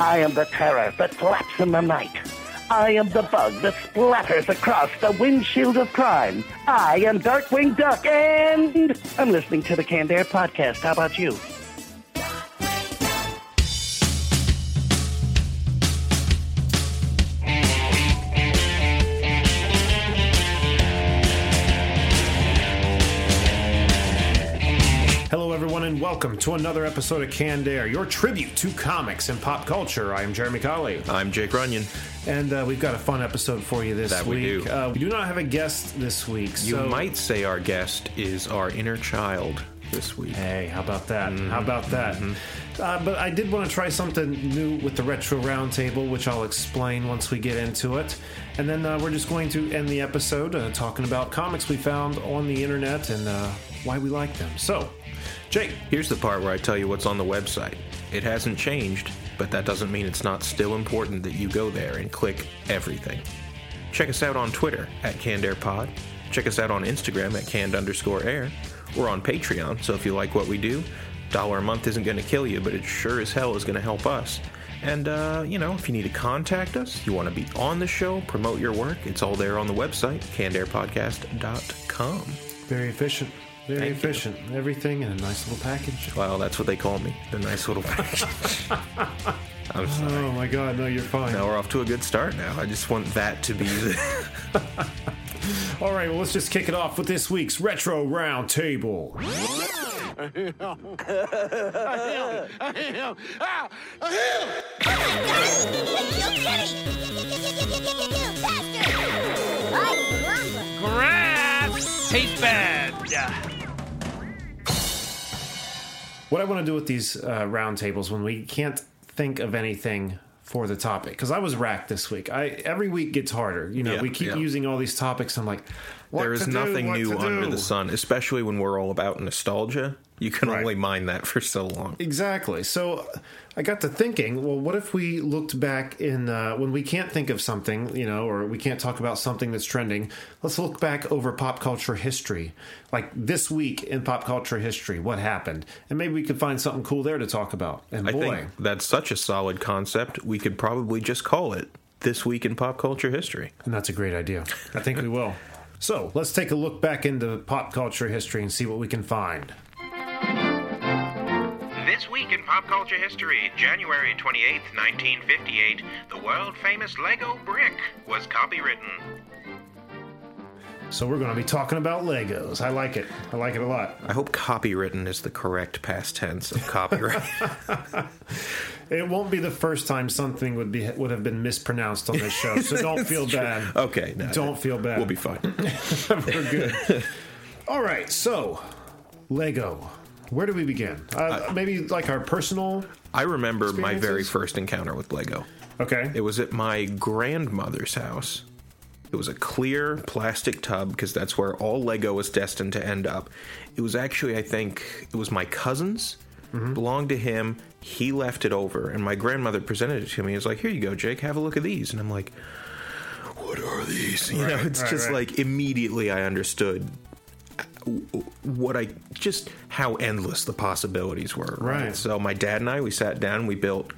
I am the terror that flaps in the night. I am the bug that splatters across the windshield of crime. I am Darkwing Duck, and I'm listening to the Canned Air podcast. How about you? Welcome to another episode of Canned Air, your tribute to comics and pop culture. I am Jeremy Colley, I'm Jake Runyon. and uh, we've got a fun episode for you this That we week. do. Uh, we do not have a guest this week. You so might say our guest is our inner child this week. Hey, how about that? Mm-hmm. How about that? Uh, but I did want to try something new with the Retro Roundtable, which I'll explain once we get into it. And then uh, we're just going to end the episode uh, talking about comics we found on the internet and uh, why we like them. So, Jake, Here's the part where I tell you what's on the website. It hasn't changed, but that doesn't mean it's not still important that you go there and click everything. Check us out on Twitter at CannedAirPod. Check us out on Instagram at canned underscore air. We're on Patreon, so if you like what we do, dollar a month isn't going to kill you, but it sure as hell is going to help us. And, uh, you know, if you need to contact us, you want to be on the show, promote your work, it's all there on the website, cannedairpodcast.com. very efficient. Very Thank you. efficient. Everything in a nice little package. Well, that's what they call me. The nice little package. I'm sorry. Oh my god, no, you're fine. Now we're off to a good start now. I just want that to be the. All right, well, let's just kick it off with this week's Retro Roundtable. Grass tastes bad. What I want to do with these uh, roundtables when we can't think of anything for the topic, because I was racked this week. I every week gets harder. You know, Yeah, we keep yeah. using all these topics. I'm like, what there is do, nothing new under the sun, especially when we're all about nostalgia. You can Right. only mine that for so long. Exactly. So I got to thinking, well, what if we looked back in uh, when we can't think of something, you know, or we can't talk about something that's trending? Let's look back over pop culture history, like this week in pop culture history, what happened, and maybe we could find something cool there to talk about. And I boy, think that's such a solid concept. We could probably just call it this week in pop culture history. and that's a great idea. I think we will. So let's take a look back into pop culture history and see what we can find. This week in pop culture history, January 28th, 1958, the world famous Lego brick was copywritten. So we're going to be talking about Legos. I like it. I like it a lot. I hope copywritten is the correct past tense of copyright. It won't be the first time something would be would have been mispronounced on this show, so don't feel bad. okay, no, Don't feel bad. We'll be fine. We're good. All right, so Lego. Where do we begin? Uh, maybe like our personal. I remember my very first encounter with Lego. Okay. It was at my grandmother's house. It was a clear plastic tub because that's where all Lego was destined to end up. It was actually, I think, it was my cousin's, Mm-hmm. belonged to him. He left it over, and my grandmother presented it to me. Was like, "Here you go, Jake. Have a look at these." And I'm like, "What are these?" You know, it's right, just right. like immediately I understood uh, what I just how endless the possibilities were. Right. Right. So my dad and I we sat down, we built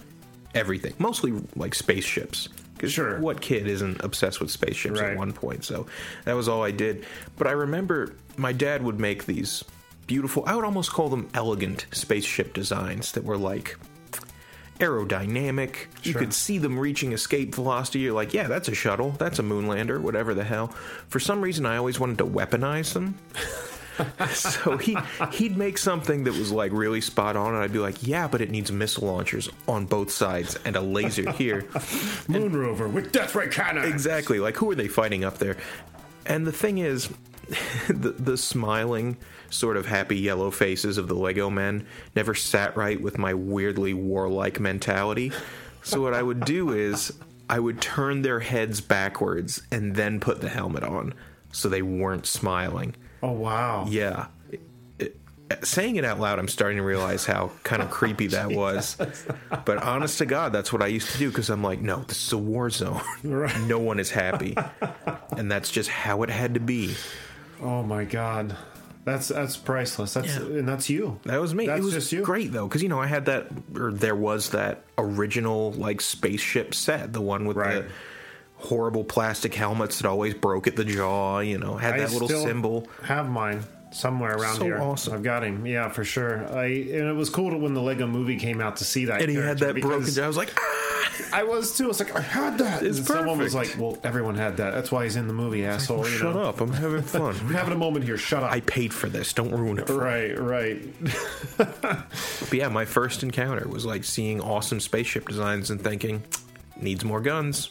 everything, mostly like spaceships. Sure. What kid isn't obsessed with spaceships Right. at one point? So that was all I did. But I remember my dad would make these beautiful. I would almost call them elegant spaceship designs that were like aerodynamic. You could see them reaching escape velocity. You're like, yeah, that's a shuttle. That's a moonlander. Whatever the hell. For some reason, I always wanted to weaponize them. so he he'd make something that was like really spot on, and I'd be like, yeah, but it needs missile launchers on both sides and a laser here. Moon Rover with Death Ray cannon. Exactly. Like, who are they fighting up there? And the thing is, the, the smiling, sort of happy yellow faces of the Lego men never sat right with my weirdly warlike mentality. So, what I would do is, I would turn their heads backwards and then put the helmet on so they weren't smiling. Oh wow. Yeah. It- it- saying it out loud, I'm starting to realize how kind of creepy that was. But honest to God, that's what I used to do because I'm like, no, this is a war zone. Right. No one is happy. And that's just how it had to be. Oh my god. That's that's priceless. That's Yeah. and that's you. That was me. That's it was just you. great though, because you know I had that, or there was that original like spaceship set, the one with Right. the horrible plastic helmets that always broke at the jaw. You know, had I that little still symbol. Have mine somewhere around So here. awesome. I've got him. Yeah, for sure. I and it was cool to, when the Lego Movie came out to see that. And he had that broken jaw. I was like, ah! I was too. I was like, I had that. It's and someone was like, perfect. well, everyone had that. That's why he's in the movie, asshole. you shut know? up! I'm having fun. We're having a moment here. Shut up. I paid for this. Don't ruin it. For me. right, right. But yeah, my first encounter was like seeing awesome spaceship designs and thinking, needs more guns.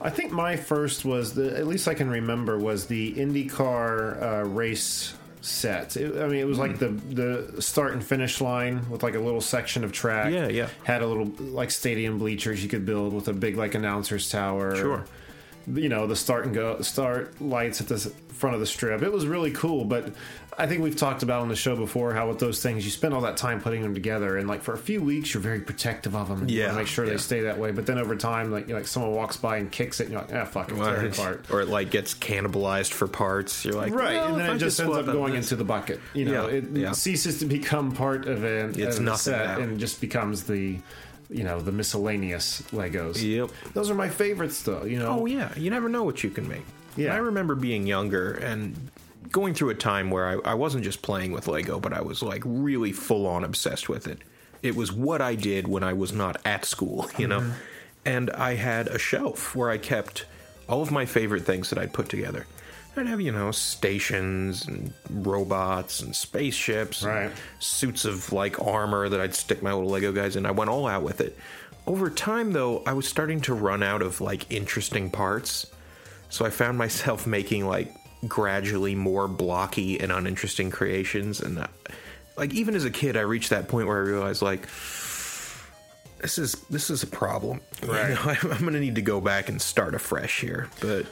I think my first was the at least I can remember was the IndyCar uh, race set. It, I mean, it was like hmm. the the start and finish line with like a little section of track. Yeah, yeah. Had a little like stadium bleachers you could build with a big like announcers tower. Sure. You know the start and go start lights at the front of the strip. It was really cool, but I think we've talked about on the show before how with those things you spend all that time putting them together, and like for a few weeks you're very protective of them. And Yeah, make sure yeah. they stay that way. But then over time, like you know, like someone walks by and kicks it, and you're like, ah, fuck, it, tear it apart. or it like gets cannibalized for parts. You're like, Right, well, and then it just ends up going this- into the bucket. You know, Yeah, it yeah. ceases to become part of an It's of nothing set now. and just becomes the, you know, the miscellaneous Legos. Yep. Those are my favorites, though. You know, Oh yeah, you never know what you can make. Yeah. I remember being younger and going through a time where I, I wasn't just playing with Lego, but I was like really full on obsessed with it. It was what I did when I was not at school, you know. Mm-hmm. And I had a shelf where I kept all of my favorite things that I'd put together. I'd have, you know, stations and robots and spaceships, and suits of like armor that I'd stick my little Lego guys in. I went all out with it. Over time, though, I was starting to run out of like interesting parts. So I found myself making like gradually more blocky and uninteresting creations. And uh, like even as a kid, I reached that point where I realized like this is this is a problem. Right. You know, I'm, I'm going to need to go back and start afresh here. But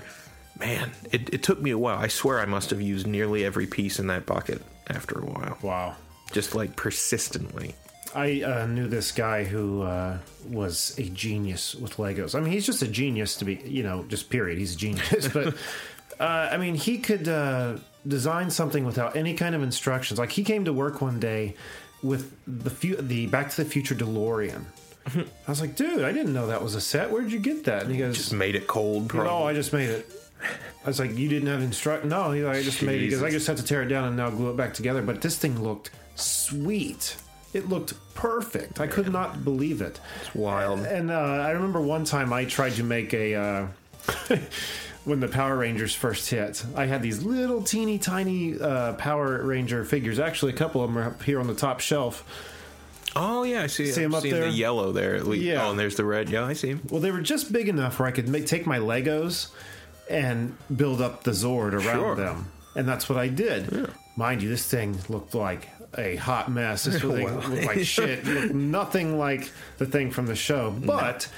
man, it, it took me a while. I swear I must have used nearly every piece in that bucket after a while, wow. just like persistently. I uh, knew this guy who uh, was a genius with Legos. I mean, he's just a genius to be, you know, just period. He's a genius. but uh, I mean, he could uh, design something without any kind of instructions. Like he came to work one day with the fu- the Back to the Future DeLorean. I was like, dude, I didn't know that was a set. Where'd you get that? And he goes, Just made it cold. no, Probably. I just made it. I was like, you didn't have instruct. No, he's like, I just made it because I just had to tear it down and now glue it back together. But this thing looked sweet. It looked perfect. I could not believe it. It's wild. And uh, I remember one time I tried to make a. Uh, when the Power Rangers first hit, I had these little teeny tiny uh, Power Ranger figures. Actually, a couple of them are up here on the top shelf. Oh yeah, I see. See him up there? the yellow there. At least. Yeah. Oh, and there's the red. Yeah, I see him. Well, they were just big enough where I could make, take my Legos and build up the Zord around Sure. them. And that's what I did. Mind you, this thing looked like a hot mess. This thing Wow. looked like shit. It looked nothing like the thing from the show. But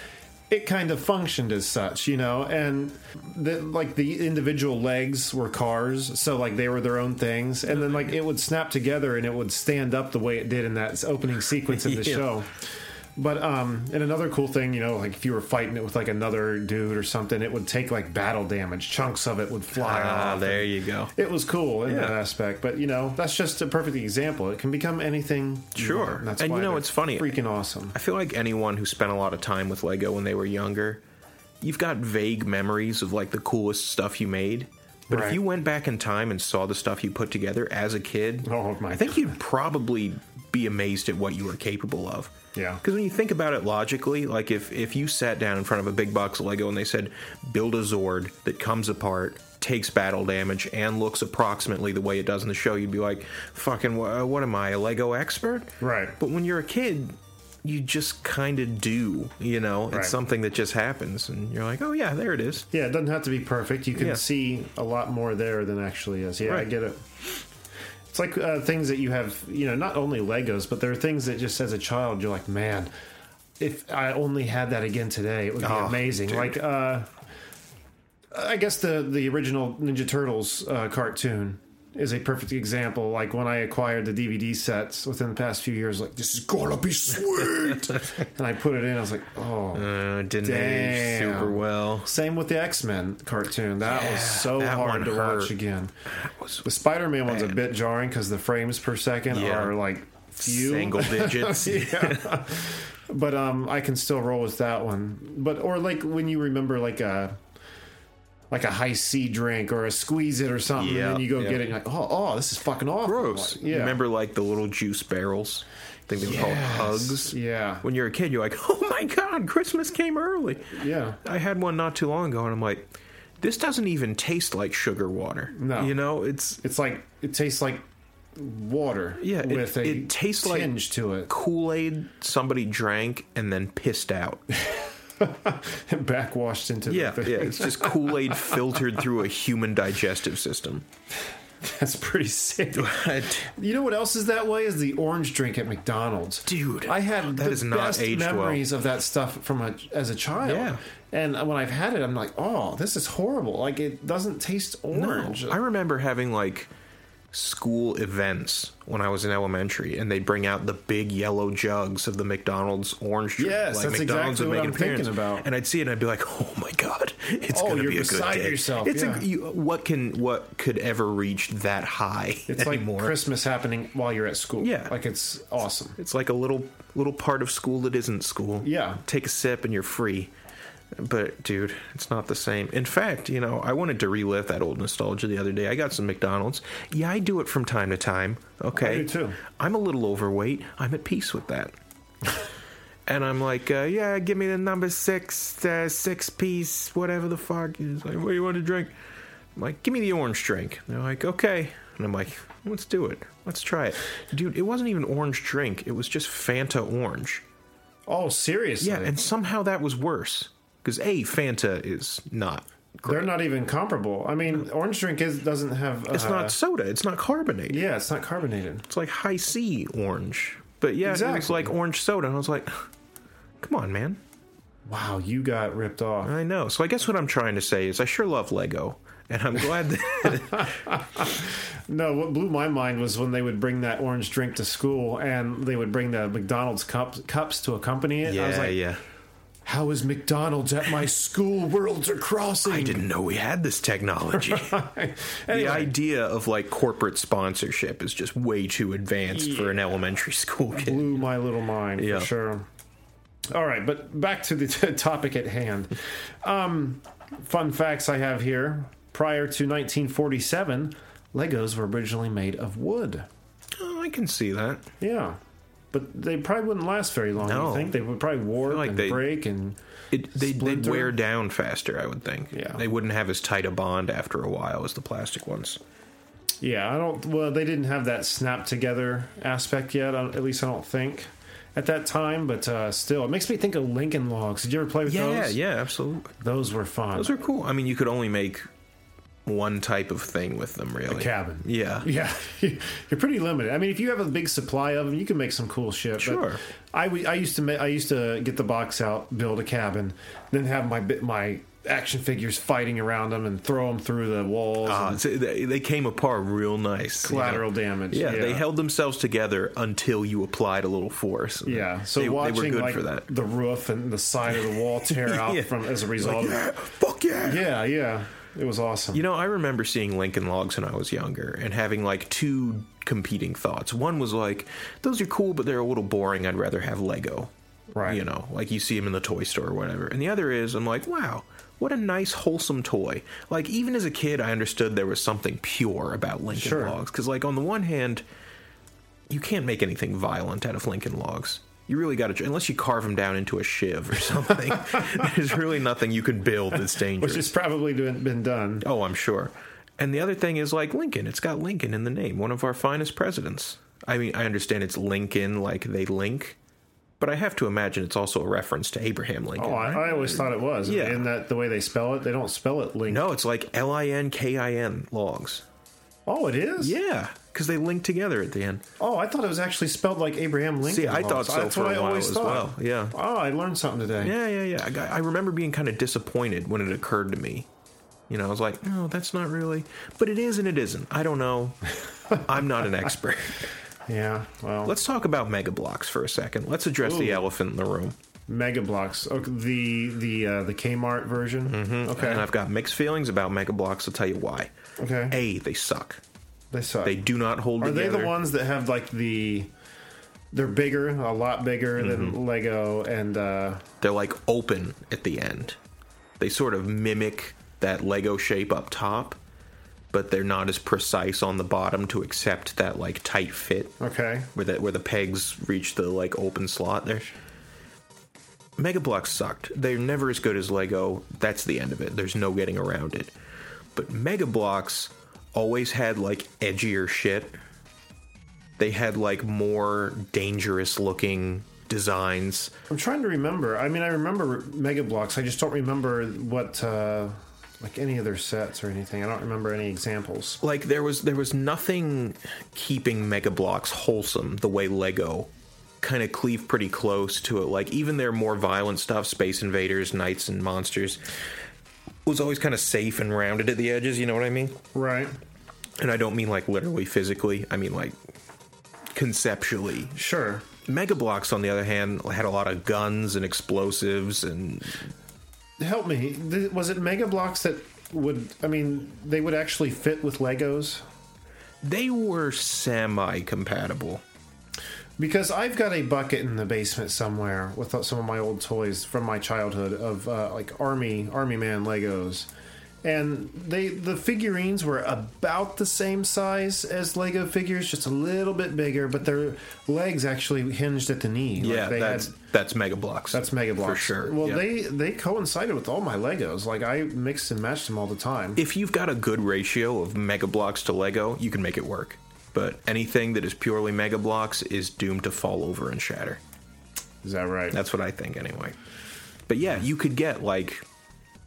it kind of functioned as such, you know, and the, like the individual legs were cars, so like they were their own things, and then like it would snap together and it would stand up the way it did in that opening sequence of the Yeah. show. But um, and another cool thing, you know, like if you were fighting it with like another dude or something, it would take like battle damage. Chunks of it would fly Ah, off. there you go. It was cool in that aspect, but you know, that's just a perfect example. It can become anything. you Sure. that's And you know, it's funny. freaking awesome. I feel like anyone who spent a lot of time with Lego when they were younger, you've got vague memories of like the coolest stuff you made. But Right. if you went back in time and saw the stuff you put together as a kid, Oh, my I think you'd probably be amazed at what you are capable of. Yeah. Because when you think about it logically, like if, if you sat down in front of a big box of Lego and they said, build a Zord that comes apart, takes battle damage, and looks approximately the way it does in the show, you'd be like, fucking, wha- what am I, a Lego expert? Right. But when you're a kid, you just kind of do, you know? It's Right. something that just happens, and you're like, oh, yeah, there it is. Yeah, it doesn't have to be perfect. You can Yeah. see a lot more there than actually is. Yeah, I get it. It's like uh, things that you have, you know, not only Legos, but there are things that just as a child you're like, man, if I only had that again today, it would be Oh, amazing. dude. Like, uh, I guess the the original Ninja Turtles uh, cartoon is a perfect example. Like when I acquired the DVD sets within the past few years, like this is gonna be sweet, and I put it in. I was like, oh. Uh, didn't age super well. Same with the X Men cartoon. That was so that hard to hurt. watch again. The Spider Man one's a bit jarring because the frames per second Yeah. are like few Single digits. yeah. But um, I can still roll with that one. But or like when you remember like a like a Hi-C drink or a Squeezit or something, Yeah, and then you go yeah. get it, and you're like, oh, oh, this is fucking awful. Gross. Like, yeah. Remember like the little juice barrels? I think they were called hugs. Yeah. When you're a kid, you're like, oh my god, Christmas came early. Yeah. I had one not too long ago, and I'm like, this doesn't even taste like sugar water. No. You know, it's It's like it tastes like water. Yeah, it- with a it tastes like- tinge to it. Kool Aid somebody drank and then pissed out. And backwashed into Yeah, the thing. yeah. It's just Kool Aid filtered through a human digestive system. That's pretty sick. You know what else is that way? Is the orange drink at McDonald's, Dude, I had that the is not best aged well. memories of that stuff from a, as a child. Yeah. and when I've had it, I'm like, oh, this is horrible. Like it doesn't taste orange. I remember having like school events when I was in elementary, and they'd bring out the big yellow jugs of the McDonald's orange juice. Yes, like that's McDonald's exactly what I'm appearance, thinking about. And I'd see it, and I'd be like, "Oh my god, it's Oh, gonna be a good day." yourself, It's yeah. a you, what can what could ever reach that high it's anymore? like Christmas happening while you're at school. Yeah. like it's awesome. It's like a little little part of school that isn't school. Yeah. Take a sip and you're free. But dude, it's not the same. In fact, you know, I wanted to relive that old nostalgia the other day. I got some McDonald's. Yeah, I do it from time to time. Okay. I do too. I'm a little overweight. I'm at peace with that. and I'm like, uh, yeah, give me the number six, uh, six piece, whatever the fuck. He's like, what do you want to drink? I'm like, give me the orange drink. They're like, okay. And I'm like, let's do it. Let's try it. Dude, it wasn't even orange drink. It was just Fanta orange. Oh, seriously? Yeah, and somehow that was worse. Because, A, Fanta is not they're not even comparable. I mean, orange drink is doesn't have. It's uh, not soda. It's not carbonated. Yeah, it's not carbonated. It's like Hi-C orange. But yeah, Exactly. like orange soda. And I was like, come on, man. Wow, you got ripped off. I know. So I guess what I'm trying to say is I sure love Lego. And I'm glad that. No, what blew my mind was when they would bring that orange drink to school and they would bring the McDonald's cups cups to accompany it. I was yeah, like, yeah. How is McDonald's at my school? Worlds are crossing. I didn't know we had this technology. The Anyway, idea of like corporate sponsorship is just way too advanced for an elementary school kid. blew my little mind Yeah. for sure. All right, but back to the t- topic at hand. Um, fun facts I have here. Prior to 1947, Legos were originally made of wood. Oh, I can see that. Yeah. But they probably wouldn't last very long, No. you think? They would probably warp like and they- break and It, they, they'd wear down faster, I would think. Yeah. They wouldn't have as tight a bond after a while as the plastic ones. Yeah, I don't. Well, they didn't have that snap together aspect yet. At least I don't think at that time. But uh, still, it makes me think of Lincoln Logs. Did you ever play with Yeah, those? Yeah, yeah, absolutely. Those were fun. Those are cool. I mean, you could only make one type of thing with them, really. a cabin. Yeah. Yeah, you're pretty limited. I mean, if you have a big supply of them, you can make some cool shit. but Sure. I, I used to ma- I used to get the box out, build a cabin, then have my my action figures fighting around them and throw them through the walls. Uh, so they, they came apart real nice. you know? collateral damage. Yeah, they held themselves together until you applied a little force. Yeah, so they, watching they were good like for that. the roof and the side of the wall tear out Yeah. from as a result. Yeah, fuck yeah. yeah, yeah, it was awesome. You know, I remember seeing Lincoln Logs when I was younger and having like two competing thoughts. One was like, those are cool, but they're a little boring. I'd rather have Lego. Right. You know, like you see them in the toy store or whatever. And the other is, I'm like, wow, what a nice, wholesome toy. Like, even as a kid, I understood there was something pure about Lincoln Sure. Logs. Because, like, on the one hand, you can't make anything violent out of Lincoln Logs. You really got to, unless you carve them down into a shiv or something. there's really nothing you can build that's dangerous. which has probably been been done. Oh, I'm sure. And the other thing is like Lincoln. It's got Lincoln in the name, one of our finest presidents. I mean, I understand it's Lincoln, like they link, but I have to imagine it's also a reference to Abraham Lincoln. Oh, I, right? I always thought it was. Yeah. in that the way they spell it, they don't spell it link. no, it's like L I N K I N logs. Oh, it is. Yeah, because they link together at the end. Oh, I thought it was actually spelled like Abraham Lincoln. See, I thought so That's for what a I while always as thought. well. Yeah. Oh, I learned something today. Yeah, yeah, yeah. I, got- I remember being kind of disappointed when it occurred to me. You know, I was like, no, that's not really. But it is and it isn't. I don't know. I'm not an expert. Yeah. Well, Let's talk about Mega Blocks for a second. Let's address the Ooh. elephant in the room. Mega Blocks. Okay, the the uh, the Kmart version. Mm-hmm. Okay. And I've got mixed feelings about Mega Blocks. I'll tell you why. okay. A, they suck. They suck. They do not hold Are together. they the ones that have like the? They're bigger, a lot bigger Mm-hmm. than Lego, and uh, They're like open at the end. They sort of mimic that Lego shape up top, but they're not as precise on the bottom to accept that like tight fit okay. where the where the pegs reach the like open slot there. Mega Blocks sucked. They're never as good as Lego. That's the end of it. There's no getting around it. But Mega Blocks always had like edgier shit. They had like more dangerous looking designs. I'm trying to remember. I mean, I remember Mega Blocks. I just don't remember what uh, like any of their sets or anything. I don't remember any examples. like there was there was nothing keeping Mega Blocks wholesome the way Lego kind of cleave pretty close to it. Like even their more violent stuff, Space Invaders, Knights and Monsters, was always kind of safe and rounded at the edges. You know what I mean? Right. And I don't mean like literally physically. I mean like conceptually. Sure. Mega Blocks, on the other hand, had a lot of guns and explosives and Help me. Was it Mega Blocks that would? I mean, they would actually fit with Legos. they were semi compatible. Because I've got a bucket in the basement somewhere with some of my old toys from my childhood of uh, like army army man Legos, and they the figurines were about the same size as Lego figures, just a little bit bigger, but their legs actually hinged at the knee. Like, Yeah, they that's had, that's Mega Blocks. that's Mega Blocks for sure. Well, yeah. they they coincided with all my Legos. Like I mixed and matched them all the time. if you've got a good ratio of Mega Blocks to Lego, you can make it work. But anything that is purely Mega Blocks is doomed to fall over and shatter. Is that right? That's what I think, anyway. But yeah, you could get like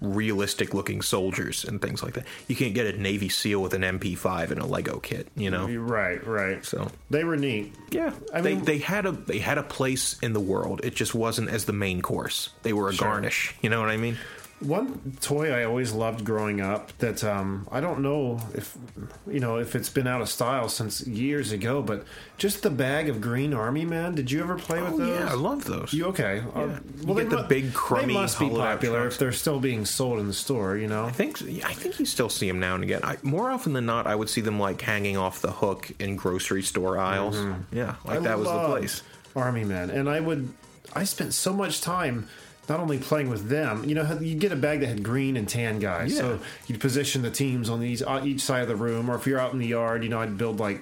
realistic looking soldiers and things like that. You can't get a Navy SEAL with an MP5 in a Lego kit, you know. right, right. So They were neat. yeah, I they mean- they had a they had a place in the world. It just wasn't as the main course. They were a Sure. garnish. You know what I mean? One toy I always loved growing up that um, I don't know if you know if it's been out of style since years ago, but just the bag of green army men. Did you ever play with Oh those? yeah, I love those. You okay? Uh, You get the mu- big, crummy, They must be popular if they're still being sold in the store. You know. I think I think you still see them now and again. I, more often than not, I would see them like hanging off the hook in grocery store aisles. Yeah, like I that was the place. Army men, and I would. I spent so much time not only playing with them. You know, you get a bag that had green and tan guys, Yeah. so you'd position the teams on these on uh, each side of the room, or if you're out in the yard, you know, I'd build like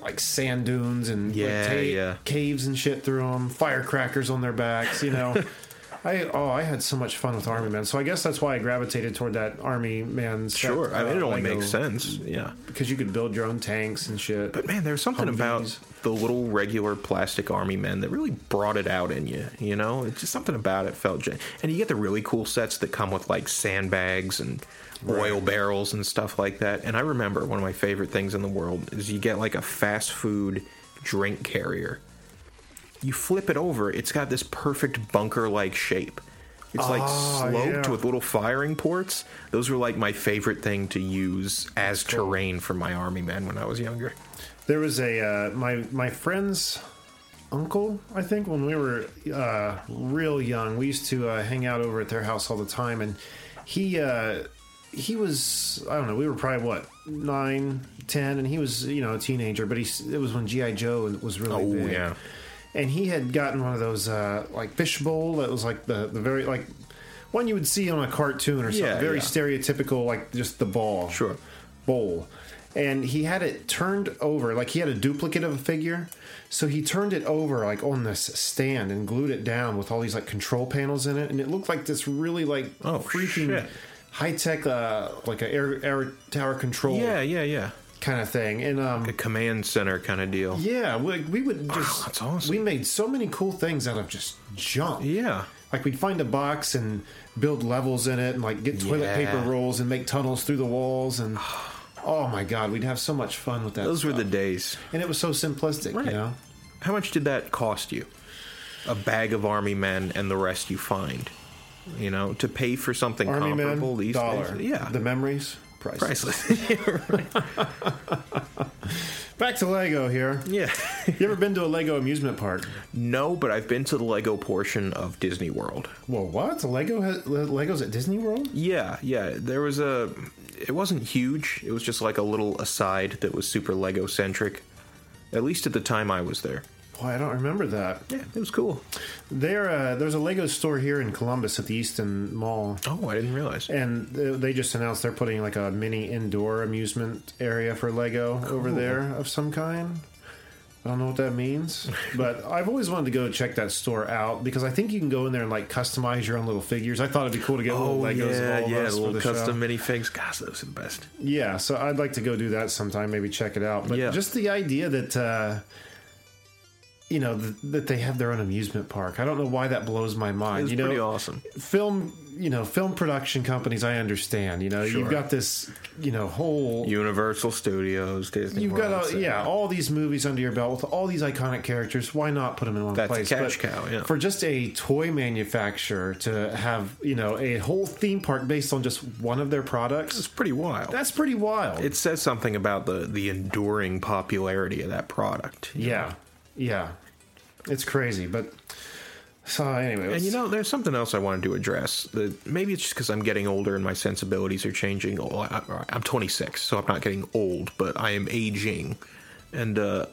like sand dunes and like, ta- yeah. caves and shit through them, firecrackers on their backs. You know. I oh I had so much fun with Army Men, so I guess that's why I gravitated toward that Army Man. set, Sure, I mean it uh, only Lego, makes sense. Yeah, because you could build your own tanks and shit. but man, there's something about the little regular plastic army men that really brought it out in you. You know, it's just something about it felt. Gen- and you get the really cool sets that come with like sandbags and oil barrels and stuff like that. And I remember one of my favorite things in the world is you get like a fast food drink carrier. You flip it over, it's got this perfect bunker like shape. It's like Ah, sloped yeah. with little firing ports. Those were like my favorite thing to use as terrain for my army men when I was younger. There was a uh, my my friend's uncle. I think when we were uh, real young, we used to uh, hang out over at their house all the time, and he uh, he was I don't know. We were probably what nine, ten, and he was you know a teenager. But he it was when GI Joe was really Oh, big. yeah. And he had gotten one of those uh, like fishbowl that was like the the very like one you would see on a cartoon or something. Yeah, very yeah. stereotypical, like just the ball Sure. bowl. And he had it turned over, like he had a duplicate of a figure. So he turned it over, like on this stand, and glued it down with all these like control panels in it, and it looked like this really like Oh, freaking high tech, uh, like a air, air tower control Yeah, yeah, yeah. Kind of thing. And um, A command center kind of deal. yeah, we, we would just that's awesome. we made so many cool things out of just junk. Yeah. Like we'd find a box and build levels in it, and like get toilet Yeah. paper rolls and make tunnels through the walls, and oh my god, we'd have so much fun with that. Those were the days. and it was so simplistic, Right. you know. How much did that cost you? A bag of army men and the rest you find. You know, to pay for something Army comparable men, these dollar. days. Yeah. The memories, priceless. priceless. Back to Lego here. yeah. You ever been to a Lego amusement park? No, but I've been to the Lego portion of Disney World. Well, what? The Lego has, Legos at Disney World? Yeah, yeah. There was a. It wasn't huge. It was just like a little aside that was super Lego centric. At least at the time I was there. Boy, I don't remember that. Yeah, it was cool. There, uh, there's a Lego store here in Columbus at the Easton Mall, Oh, I didn't realize. and they they just announced they're putting like a mini indoor amusement area for Lego over there of some kind. I don't know what that means, but I've always wanted to go check that store out because I think you can go in there and like customize your own little figures. I thought it'd be cool to get little Legos of all of Oh, yeah, us little custom show. minifigs. Gosh, those are the best. Yeah, so I'd like to go do that sometime. Maybe check it out. But Yeah. just the idea that uh, you know th- that they have their own amusement park. I don't know why that blows my mind. It was you know, pretty awesome. film you know film production companies i understand you know Sure. you've got this you know whole Universal Studios, Disney. you've World, got so- a, yeah all these movies under your belt with all these iconic characters why not put them in one That's place cash But cow, yeah. for just a toy manufacturer to have you know a whole theme park based on just one of their It's products pretty wild. that's pretty wild it says something about the the enduring popularity of that product. yeah yeah it's crazy but so anyway And you know, there's something else I wanted to address. That maybe it's just because I'm getting older and my sensibilities are changing. Oh, I, I'm 26, so I'm not getting old, but I am aging, and uh,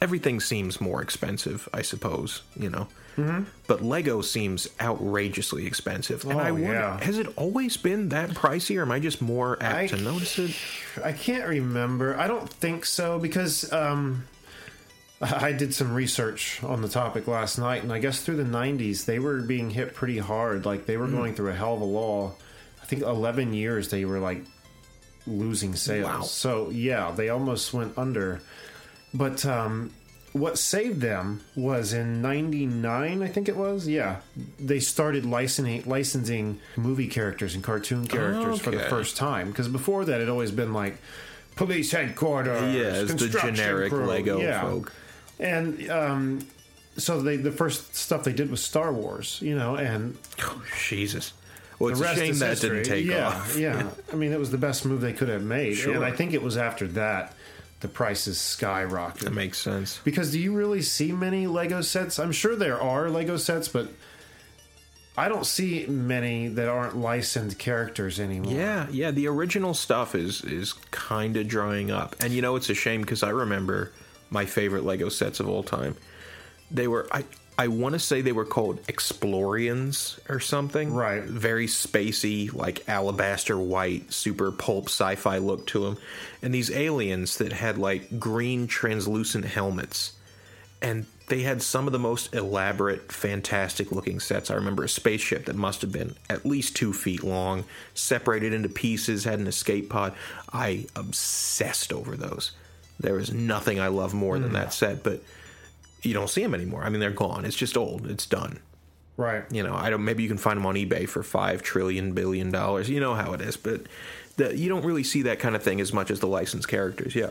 everything seems more expensive. I suppose you know. Mm-hmm. But Lego seems outrageously expensive, and Oh, I wonder: yeah. has it always been that pricey, or am I just more apt I- to notice it? I can't remember. I don't think so because um, I did some research on the topic last night, and I guess through the '90s they were being hit pretty hard. Like they were Hmm. going through a hell of a law. I think 11 years they were like losing sales. Wow. So yeah, they almost went under. But um, what saved them was in '99, I think it was. Yeah, they started licensing licensing movie characters and cartoon characters for the first time. Because before that, it always been like police headquarters. Yeah, it's the generic crew. Lego yeah. folk. And um, so they the first stuff they did was Star Wars, you know, and Oh, Jesus. Well, it's the a shame that history. didn't take yeah, off. Yeah, I mean, it was the best move they could have made, Sure. and I think it was after that the prices skyrocketed. That makes sense. Because do you really see many Lego sets? I'm sure there are Lego sets, but I don't see many that aren't licensed characters anymore. Yeah, yeah. The original stuff is is kind of drying up, and you know it's a shame because I remember my favorite Lego sets of all time. They were I I want to say they were called Exploriens or something. Right. Very spacey, like alabaster white, super pulp sci-fi look to them, and these aliens that had like green translucent helmets and they had some of the most elaborate, fantastic looking sets. I remember a spaceship that must have been at least two feet long, separated into pieces, had an escape pod. I obsessed over those. There is nothing I love more than that set, but you don't see them anymore. I mean, they're gone. It's just old. It's done. Right. You know, I don't. Maybe you can find them on eBay for five trillion billion dollars. You know how it is, but the, you don't really see that kind of thing as much as the licensed characters. Yeah.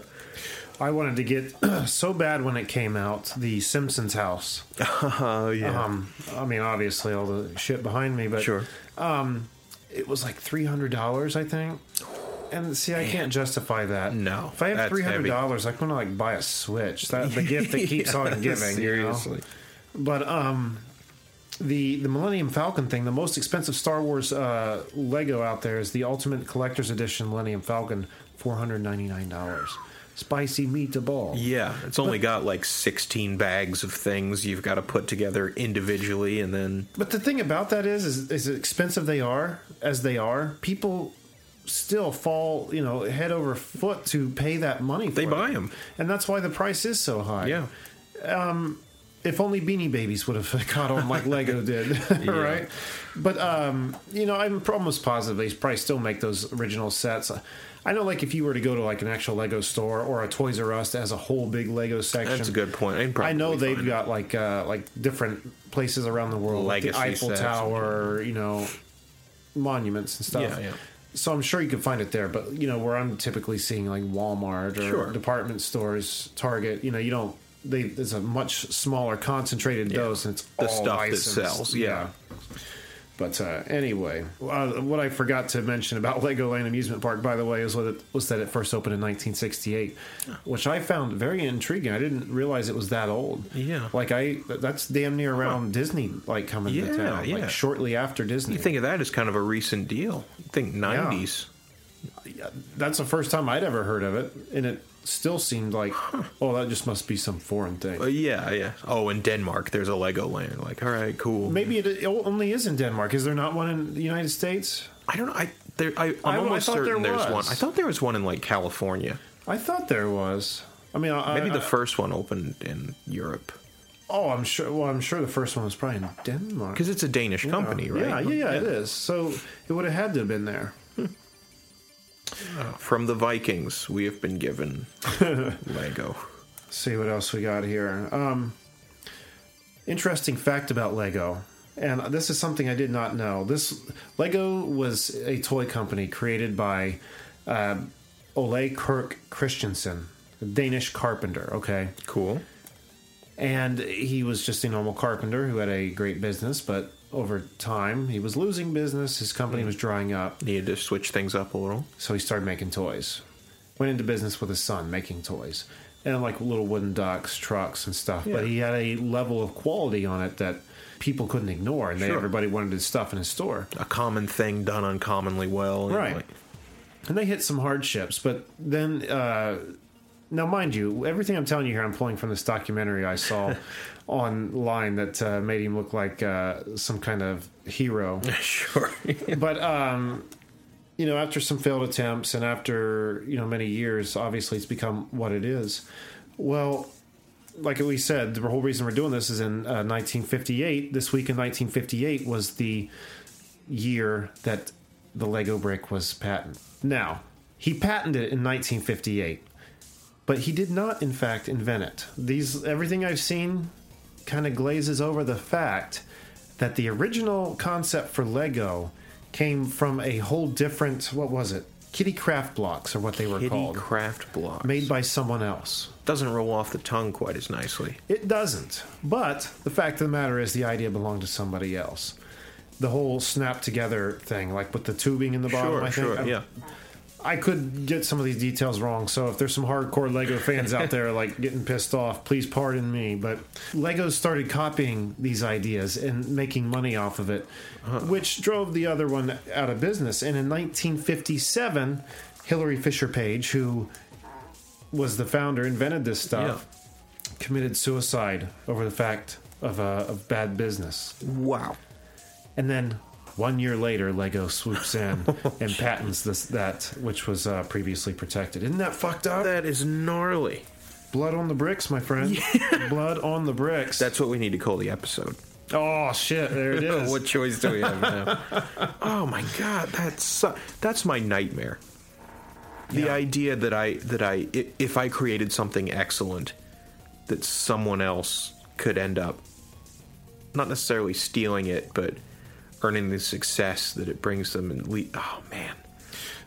I wanted to get so bad when it came out the Simpsons house. Oh yeah. Um, I mean, obviously all the shit behind me, but sure. it was like three hundred dollars, I think. And see, I can't justify that. No, if I have three hundred dollars, I want to like buy a Switch. That the gift that keeps Yeah, on giving. Seriously. You know? But um, the the Millennium Falcon thing, the most expensive Star Wars uh, Lego out there is the Ultimate Collector's Edition Millennium Falcon, four hundred ninety nine dollars. Spicy meatball. Yeah, it's only got like 16 bags of things you've got to put together individually, and then But the thing about that is, is, as expensive they are, as they are, people still fall, you know, head over foot to pay that money. For they it. buy them. and that's why the price is so high. Yeah. If only Beanie Babies would have caught on like Lego did, right? But um, you know, I'm almost positive they probably still make those original sets. I know, like if you were to go to like an actual Lego store or a Toys R Us that has a whole big Lego section, That's a good point. I, know they've it. got like uh, like different places around the world, like the Eiffel. Tower, you know, monuments and stuff. Yeah, yeah. So I'm sure you can find it there, but you know where I'm typically seeing like Walmart or Sure. department stores, Target. You know, you don't. They there's a much smaller concentrated dose, and it's The stuff that licensed. sells, yeah. But uh, anyway, uh, what I forgot to mention about Legoland Amusement Park, by the way, is what it, was that it first opened in 1968, which I found very intriguing. I didn't realize it was that old. Yeah. like I that's damn near around Disney, like coming Yeah, to town, yeah. like shortly after Disney. You think of that as kind of a recent deal. You think 90s. Yeah. that's the first time I'd ever heard of it, and it still seemed like, oh, that just must be some foreign thing. Uh, yeah, yeah. Oh, in Denmark, there's a Legoland. Like, all right, cool. Maybe it, it only is in Denmark. Is there not one in the United States? I don't know. I there. I, I'm I- I almost thought there certain there's one. I thought there was one in like California. I thought there was. I mean, I, Maybe I, the first one opened in Europe Oh, I'm sure. Well, I'm sure the first one was probably in Denmark. because it's a Danish company, right? Yeah, yeah, yeah, it is. So it would have had to have been there. From the Vikings, we have been given Lego. see what else we got here. Um, interesting fact about Lego, and this is something I did not know. This Lego was a toy company created by uh, Ole Kirk Christiansen, a Danish carpenter. Okay, Cool. and he was just a normal carpenter who had a great business, but over time he was losing business. His company was drying up. Needed to switch things up a little. So he started making toys. Went into business with his son, making toys. And like little wooden ducks, trucks, and stuff. But he had a level of quality on it that people couldn't ignore. And they, everybody wanted his stuff in his store. A common thing done uncommonly well. and, Right. like, And they hit some hardships. But then, uh, now mind you, everything I'm telling you here, I'm pulling from this documentary I saw online that uh, made him look like uh, some kind of hero. sure. but um, you know, after some failed attempts and after you know many years, obviously it's become what it is. Well, like we said, the whole reason we're doing this is in uh, 1958. This week in 1958 was the year that the Lego brick was patented. Now, he patented it in 1958, but he did not, in fact, invent it. These everything I've seen kind of glazes over the fact that the original concept for Lego came from a whole different what was it? Kiddicraft blocks or what they were Kitty called. craft blocks. made by someone else. Doesn't roll off the tongue quite as nicely. It doesn't. But the fact of the matter is the idea belonged to somebody else. The whole snap together thing, like with the tubing in the bottom, Sure, I think. sure, I- yeah. I could get some of these details wrong, so if there's some hardcore Lego fans out there like getting pissed off, please pardon me. But Lego started copying these ideas and making money off of it, which drove the other one out of business. And in 1957, Hilary Fisher Page, who was the founder, invented this stuff, committed suicide over the fact of, uh, of bad business. Wow. And then one year later, Lego swoops in and patents this that which was uh, previously protected. Isn't that fucked up? That is gnarly. Blood on the bricks, my friend. Blood on the bricks. That's what we need to call the episode. oh shit! There it is. what choice do we have now? oh my god, that's su- that's my nightmare. The Yeah. idea that I that I i- if I created something excellent, that someone else could end up not necessarily stealing it, but earning the success that it brings them and le- oh man,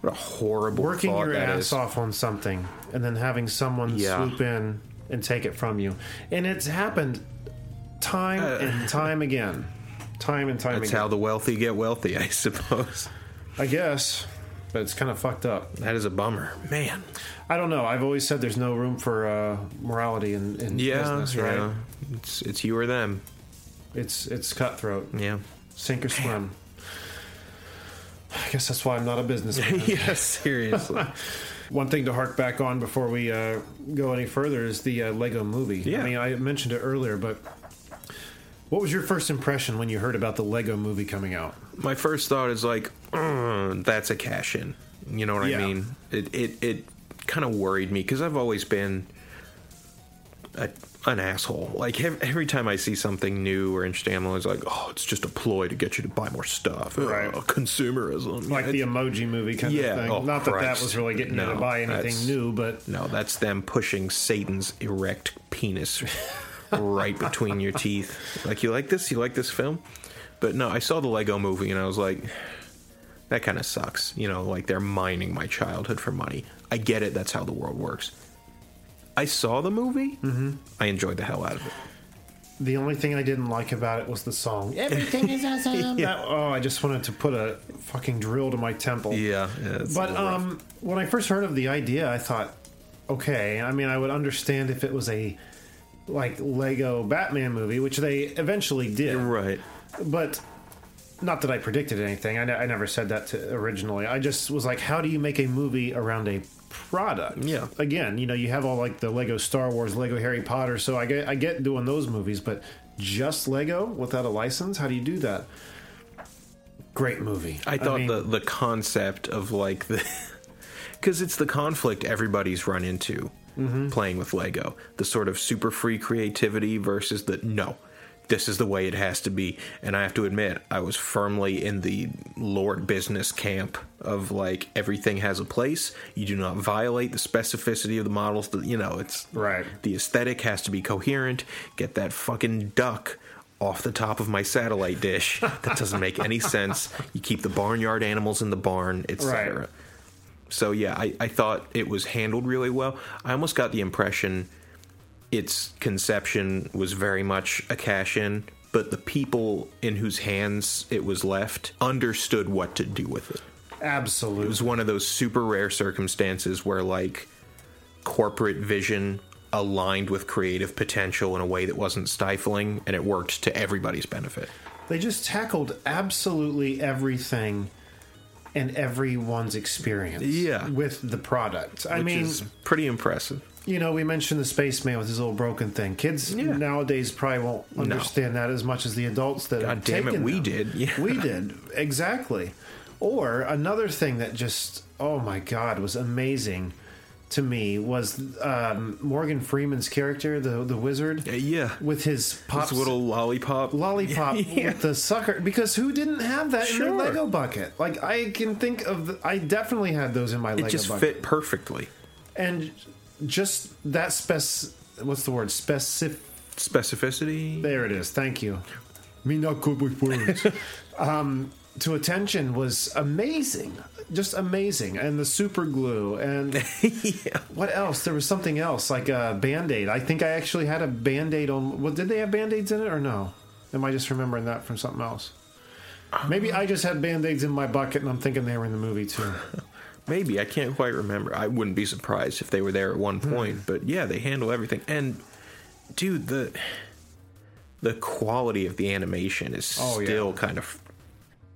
what a horrible Working your ass is. off on something and then having someone Yeah. swoop in and take it from you, and it's happened time and time again, time and time Uh. That's again. how the wealthy get wealthy, I suppose. I guess, but it's kind of fucked up. That is a bummer, man. I don't know. I've always said there's no room for uh, morality in, in Yeah, business, right? yeah. It's it's you or them. It's it's cutthroat. Yeah. Sink or swim. I guess that's why I'm not a businessman. yeah, seriously. One thing to hark back on before we uh, go any further is the uh, Lego movie. Yeah. I mean, I mentioned it earlier, but what was your first impression when you heard about the Lego movie coming out? My first thought is like, "Uh, that's a cash in. You know what Yeah. I mean? It it it kind of worried me because I've always been a, an asshole. Like every time I see something new or interesting, I'm always like, oh, it's just a ploy to get you to buy more stuff. Right. Uh, consumerism. Like the emoji movie kind Yeah, of thing. oh, Not that that was really getting you to buy anything new, but No, that's them pushing Satan's erect penis right between your teeth. Like, you like this? You like this film? But no, I saw the Lego movie and I was like, that kind of sucks. You know, like they're mining my childhood for money. I get it. That's how the world works. I saw the movie. Mm-hmm. I enjoyed the hell out of it. The only thing I didn't like about it was the song. Everything is awesome. That- oh, I just wanted to put a fucking drill to my temple. Yeah, yeah it's a But little rough. um, when I first heard of the idea, I thought, okay. I mean, I would understand if it was a like Lego Batman movie, which they eventually did. right. But not that I predicted anything. I, ne- I never said that to originally. I just was like, how do you make a movie around a product? Yeah. Again, you know, you have all like the Lego Star Wars, Lego Harry Potter. So I get I get doing those movies, but just Lego without a license, how do you do that? Great movie. I thought mean, the the concept of like the because it's the conflict everybody's run into Mm-hmm. playing with Lego, the sort of super free creativity versus the no. This is the way it has to be, and I have to admit, I was firmly in the Lord business camp of like everything has a place. You do not violate the specificity of the models. That you know, it's Right. The aesthetic has to be coherent. Get that fucking duck off the top of my satellite dish. That doesn't make any sense. You keep the barnyard animals in the barn, etc. Right. So yeah, I, I thought it was handled really well. I almost got the impression its conception was very much a cash in, but the people in whose hands it was left understood what to do with it. absolutely. It was one of those super rare circumstances where like corporate vision aligned with creative potential in a way that wasn't stifling and it worked to everybody's benefit. They just tackled absolutely everything and everyone's experience Yeah. with the product. I Which mean, is pretty impressive. You know, we mentioned the spaceman with his little broken thing. Kids Yeah. nowadays probably won't understand that as much as the adults that God damn it, we them. did. Yeah. We did. Exactly. Or another thing that just, oh my God, was amazing to me was um, Morgan Freeman's character, the the wizard. Uh, yeah. With his pops, This little lollipop. lollipop Yeah. with the sucker because who didn't have that in their Lego bucket? Like I can think of, the, I definitely had those in my It Lego just bucket, fit perfectly. and just that spec. What's the word? Specific. Specificity. There it is. Thank you. Me not good with words. um, to attention was amazing, just amazing, and the super glue and yeah. what else? There was something else like a band aid. I think I actually had a band aid on. Well, did they have band aids in it or no? Am I just remembering that from something else? Maybe I just had band aids in my bucket and I'm thinking they were in the movie too. Maybe I can't quite remember. I wouldn't be surprised if they were there at one Hmm. point. But yeah, they handle everything. And dude, the the quality of the animation is Oh, yeah. still kind of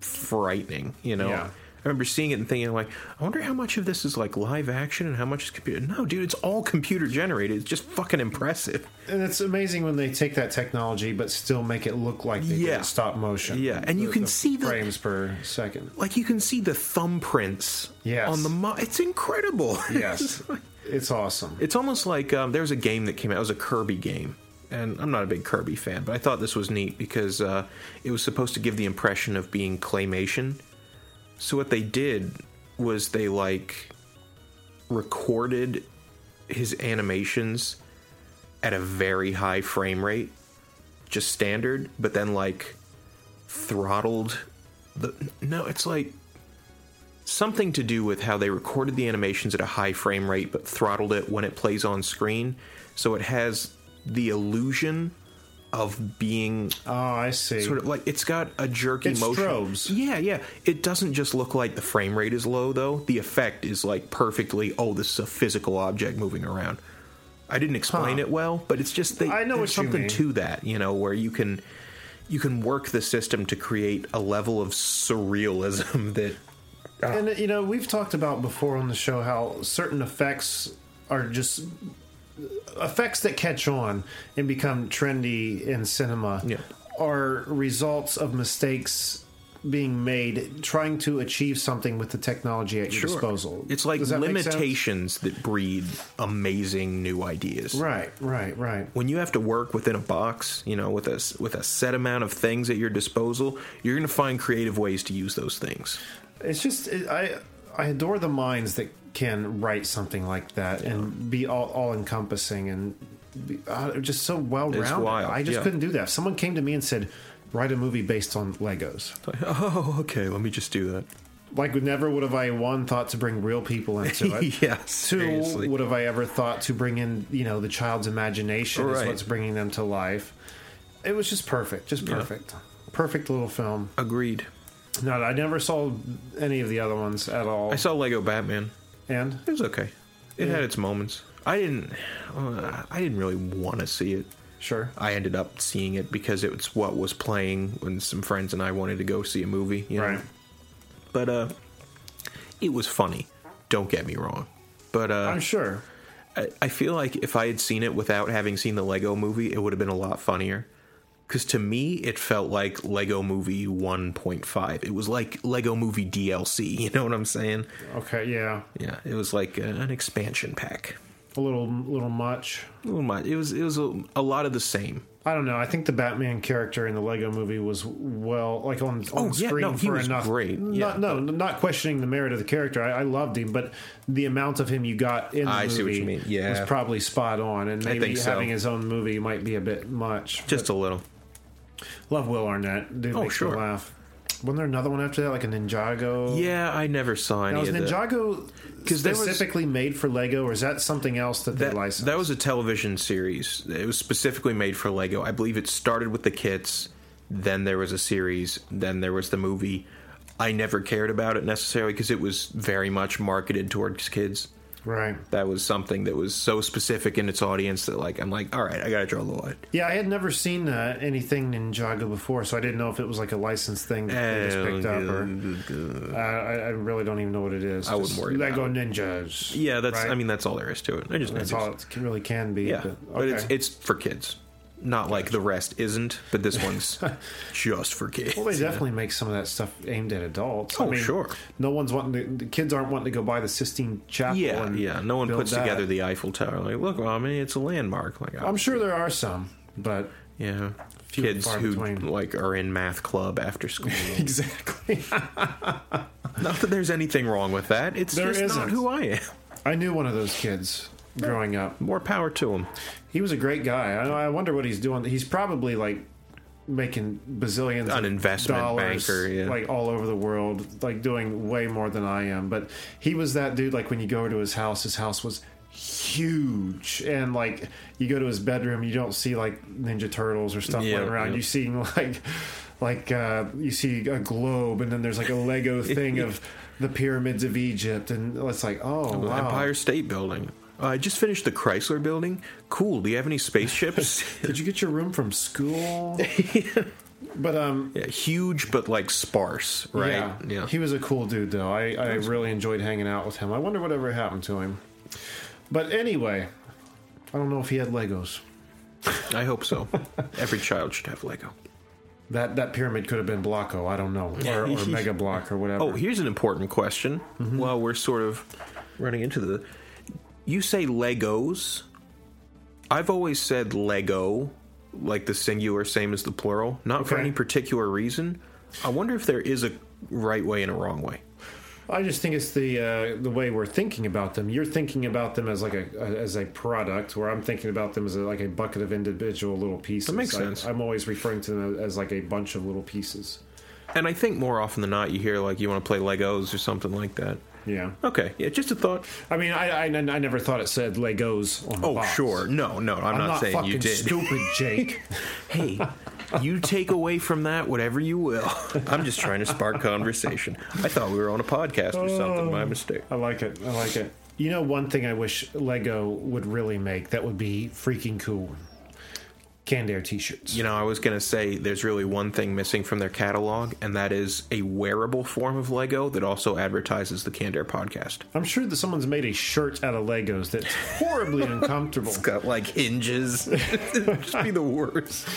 frightening. You know, Yeah. I remember seeing it and thinking like, I wonder how much of this is like live action and how much is computer. No, dude, it's all computer generated. It's just fucking impressive. And it's amazing when they take that technology but still make it look like they Yeah. did stop motion. Yeah, and you can see the- frames per second. Like you can see the thumbprints Yes. on the mo- It's incredible. Yes, it's awesome. It's almost like um, there was a game that came out. It was a Kirby game, and I'm not a big Kirby fan, but I thought this was neat because uh, it was supposed to give the impression of being claymation. So what they did was they like recorded his animations at a very high frame rate, just standard, but then like throttled the no, it's like something to do with how they recorded the animations at a high frame rate but throttled it when it plays on screen. So it has the illusion of being Oh, I see. sort of like it's got a jerky It's motion strobes. yeah yeah it doesn't just look like the frame rate is low though the effect is like perfectly oh this is a physical object moving around i didn't explain Huh. it well but it's just they, I know there's something to that you know where you can you can work the system to create a level of surrealism that uh, And you know, we've talked about before on the show how certain effects are just effects that catch on and become trendy in cinema Yeah. are results of mistakes being made trying to achieve something with the technology at your disposal. It's like that limitations that breed amazing new ideas. Right, right, right. When you have to work within a box, you know, with a with a set amount of things at your disposal, you're going to find creative ways to use those things. It's just it, I I adore the minds that can write something like that and be all, all encompassing and be, uh, just so well rounded. I just yeah. couldn't do that. If someone came to me and said, "Write a movie based on Legos," Like, oh, okay, let me just do that. like never would have I one thought to bring real people into it. yeah, Two, seriously. would have I ever thought to bring in you know the child's imagination is what's bringing them to life. It was just perfect, just perfect, perfect little film. Agreed. No, I never saw any of the other ones at all. I saw Lego Batman. And It was okay. It had its moments. I didn't. Uh, I didn't really want to see it. sure, I ended up seeing it because it was what was playing when some friends and I wanted to go see a movie. You know? right? But uh, it was funny. Don't get me wrong. But uh, I'm sure. I, I feel like if I had seen it without having seen the Lego movie, it would have been a lot funnier. Because to me, it felt like Lego Movie 1.5. It was like Lego Movie DLC. You know what I'm saying? Okay, yeah, Yeah, it was like uh, an expansion pack. a little, little much. A little much. It was it was a, a lot of the same. I don't know. I think the Batman character in the Lego movie was well, like on, on Oh, yeah, screen no, he for was enough. great, yeah, Not, no, not questioning the merit of the character. I, I loved him, but the amount of him you got in the I movie see what you mean, yeah. was probably spot on. And maybe think so. having his own movie might be a bit much. Just a little. Love Will Arnett. Dude Oh, makes sure. me laugh. Wasn't there another one after that, like a Ninjago? Yeah, I never saw any Now, was of that. Ninjago 'Cause there was- specifically made for Lego, or is that something else that, they licensed? that was a television series. It was specifically made for Lego. I believe it started with the kits, then there was a series, then there was the movie. I never cared about it necessarily because it was very much marketed towards kids. Right. That was something that was so specific in its audience that, like, I'm like, all right, I gotta draw the line. Yeah, I had never seen uh, anything Ninjago before, so I didn't know if it was like a licensed thing that they just picked up, or uh, I, I really don't even know what it is. I wouldn't Just worry about Lego ninjas. Yeah, that's. right? I mean, that's all there is to it. I just that's all it can, really can be. Yeah, but, but it's it's for kids. Not like the rest isn't, but this one's just for kids. well, they definitely make some of that stuff aimed at adults. Oh, sure. No one's wanting to, the kids aren't wanting to go buy the Sistine Chapel. Yeah, yeah. No one puts that. together the Eiffel Tower. Like, look, mommy, it's a landmark. Like, I'm sure there are some, but yeah, Few kids who between. like are in math club after school. exactly. not that there's anything wrong with that. It's There just isn't. who I am. I knew one of those kids growing up. More power to him. He was a great guy. I, I wonder what he's doing. He's probably like making bazillions An of investment dollars, banker, yeah. like all over the world, like doing way more than I am. But he was that dude. Like when you go to his house, his house was huge, and like you go to his bedroom, you don't see like Ninja Turtles or stuff Yeah, laying around. yeah. You see like like uh, you see a globe, and then there's like a Lego thing of the pyramids of Egypt, and it's like oh wow. Empire State Building. Uh, I just finished the Chrysler Building. Cool. Do you have any spaceships? Did you get your room from school? But um, yeah, huge but like sparse, right? Yeah. yeah. He was a cool dude, though. I, I really enjoyed hanging out with him. I wonder whatever happened to him. But anyway, I don't know if he had Legos. I hope so. Every child should have Lego. That that pyramid could have been Blocko. I don't know, or, or Mega Block, or whatever. Oh, here's an important question. Mm-hmm. While we're sort of running into the, you say Legos. I've always said Lego, like the singular, same as the plural. Not for any particular reason. I wonder if there is a right way and a wrong way. I just think it's the uh, the way we're thinking about them. You're thinking about them as like a, as a product, where I'm thinking about them as a, like a bucket of individual little pieces. That makes I- sense. I'm always referring to them as like a bunch of little pieces. And I think more often than not, you hear like you want to play Legos or something like that. Yeah. Okay, yeah, just a thought. I mean, I, I, I never thought it said Legos on the Oh, box. sure. No, no, I'm, I'm not, not, saying you did. stupid, Jake. hey, you take away from that whatever you will. I'm just trying to spark conversation. I thought we were on a podcast or something. My oh, mistake. I like it. I like it. You know, one thing I wish Lego would really make that would be freaking cool. Canned Air T-shirts. You know, I was going to say there's really one thing missing from their catalog, and that is a wearable form of Lego that also advertises the Canned Air podcast. I'm sure that someone's made a shirt out of Legos that's horribly uncomfortable. It's got like hinges. It'd just be the worst.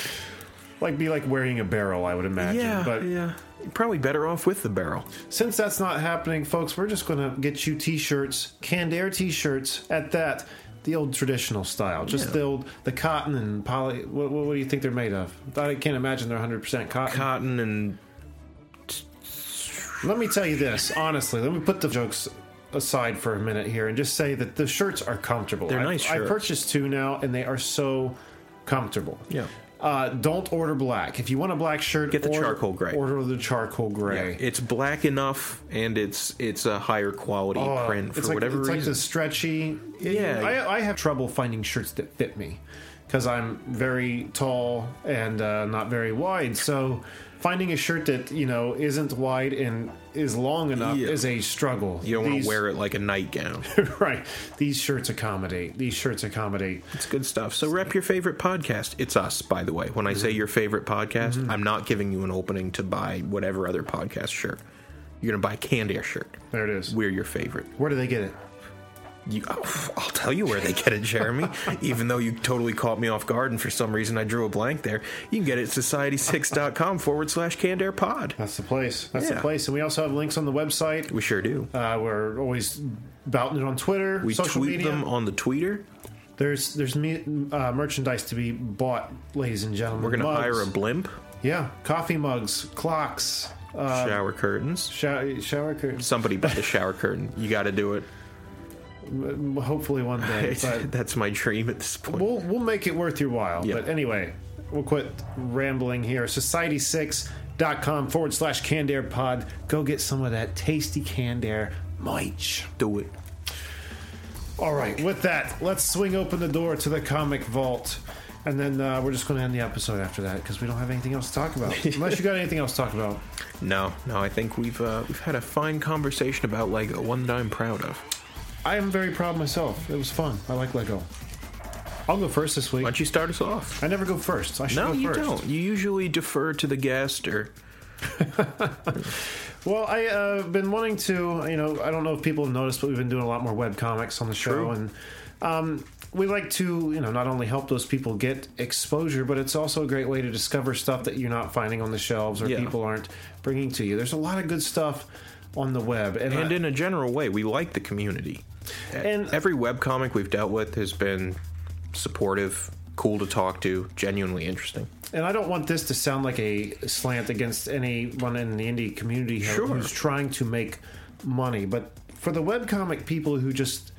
Like be like wearing a barrel, I would imagine. Yeah, but yeah. You're probably better off with the barrel. since that's not happening, folks, we're just going to get you T-shirts, Canned Air T-shirts at that, the old traditional style, just Yeah. the old the cotton and poly. What, what do you think they're made of? I can't imagine they're 100 percent cotton. Cotton and Let me tell you this, honestly. Let me put the jokes aside for a minute here and just say that the shirts are comfortable. They're I, nice I purchased two now, and they are so comfortable. Yeah. Uh, don't order black. If you want a black shirt, Get the order, charcoal gray. Order the charcoal gray. it's black enough, and it's it's a higher quality Oh, print for it's like, whatever it's like the stretchy. Yeah. I, I have trouble finding shirts that fit me because I'm very tall and uh, not very wide. So finding a shirt that you know isn't wide and is long enough Yeah. is a struggle. You don't want to wear it like a nightgown. right. These shirts accommodate. These shirts accommodate. It's good stuff. So rep your favorite podcast. It's us, by the way. When I say mm-hmm. your favorite podcast, mm-hmm. I'm not giving you an opening to buy whatever other podcast shirt. You're gonna buy a Canned Air shirt. There it is. We're your favorite. Where do they get it? You, oh, I'll tell you where they get it, Jeremy. Even though you totally caught me off guard, and for some reason I drew a blank there, you can get it at society6.com forward slash canned air pod. That's the place. That's the place. And we also have links on the website. We sure do. Uh, we're always bouting it on Twitter, We social tweet media. them on the tweeter. There's there's me, uh, merchandise to be bought, ladies and gentlemen. We're gonna Mugs. hire a blimp, yeah, coffee mugs, clocks, uh, shower curtains. shower, shower curtains. Somebody buy the shower curtain. You got to do it. Hopefully one day, but That's my dream at this point. we'll we'll make it worth your while. Yeah. But anyway, we'll quit rambling here. Society6.com forward slash canned air pod. Go get some of that tasty canned air merch. do it. All right, with that, let's swing open the door to the comic vault. And then uh, we're just going to end the episode after that because we don't have anything else to talk about. Unless you got anything else to talk about. No, no, I think we've uh, we've had a fine conversation about Lego, one that I'm proud of. I am very proud myself. It was fun. I like Lego. I'll go first this week. Why don't you start us off? I never go first. I should No, go you first. don't. You usually defer to the guest or Well, I uh, been wanting to. You know, I don't know if people have noticed, but we've been doing a lot more web comics on the show, True. and um, we like to, you know, not only help those people get exposure, but it's also a great way to discover stuff that you're not finding on the shelves or Yeah. people aren't bringing to you. There's a lot of good stuff on the web, and, and I- in a general way, we like the community. And- every webcomic we've dealt with has been supportive, cool to talk to, genuinely interesting. And I don't want this to sound like a slant against anyone in the indie community who- Sure. who's trying to make money, but for the webcomic people who just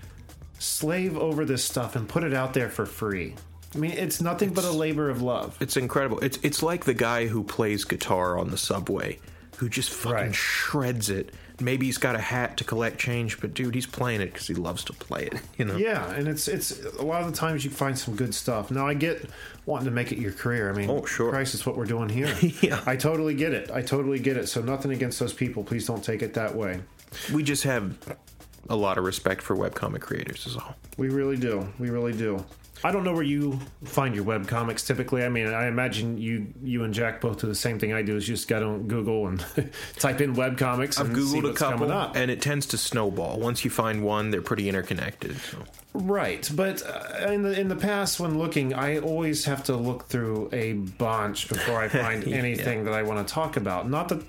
slave over this stuff and put it out there for free. I mean, it's nothing but a labor of love. It's incredible. It's it's like the guy who plays guitar on the subway, who just fucking Right. shreds it. Maybe he's got a hat to collect change, but dude, he's playing it because he loves to play it. You know. Yeah, and it's it's a lot of the times you find some good stuff. Now I get wanting to make it your career. I mean, Oh, sure. Christ, it's what we're doing here. Yeah. I totally get it. I totally get it. So nothing against those people. Please don't take it that way. We just have a lot of respect for webcomic creators, is all. We really do. We really do. I don't know where you find your web comics typically. I mean, I imagine you you and Jack both do the same thing I do. Is you just go on Google and type in web comics I've and see googled a couple, coming up. and it tends to snowball. Once you find one, they're pretty interconnected. So. Right, but uh, in the in the past, when looking, I always have to look through a bunch before I find Yeah. anything that I want to talk about. Not that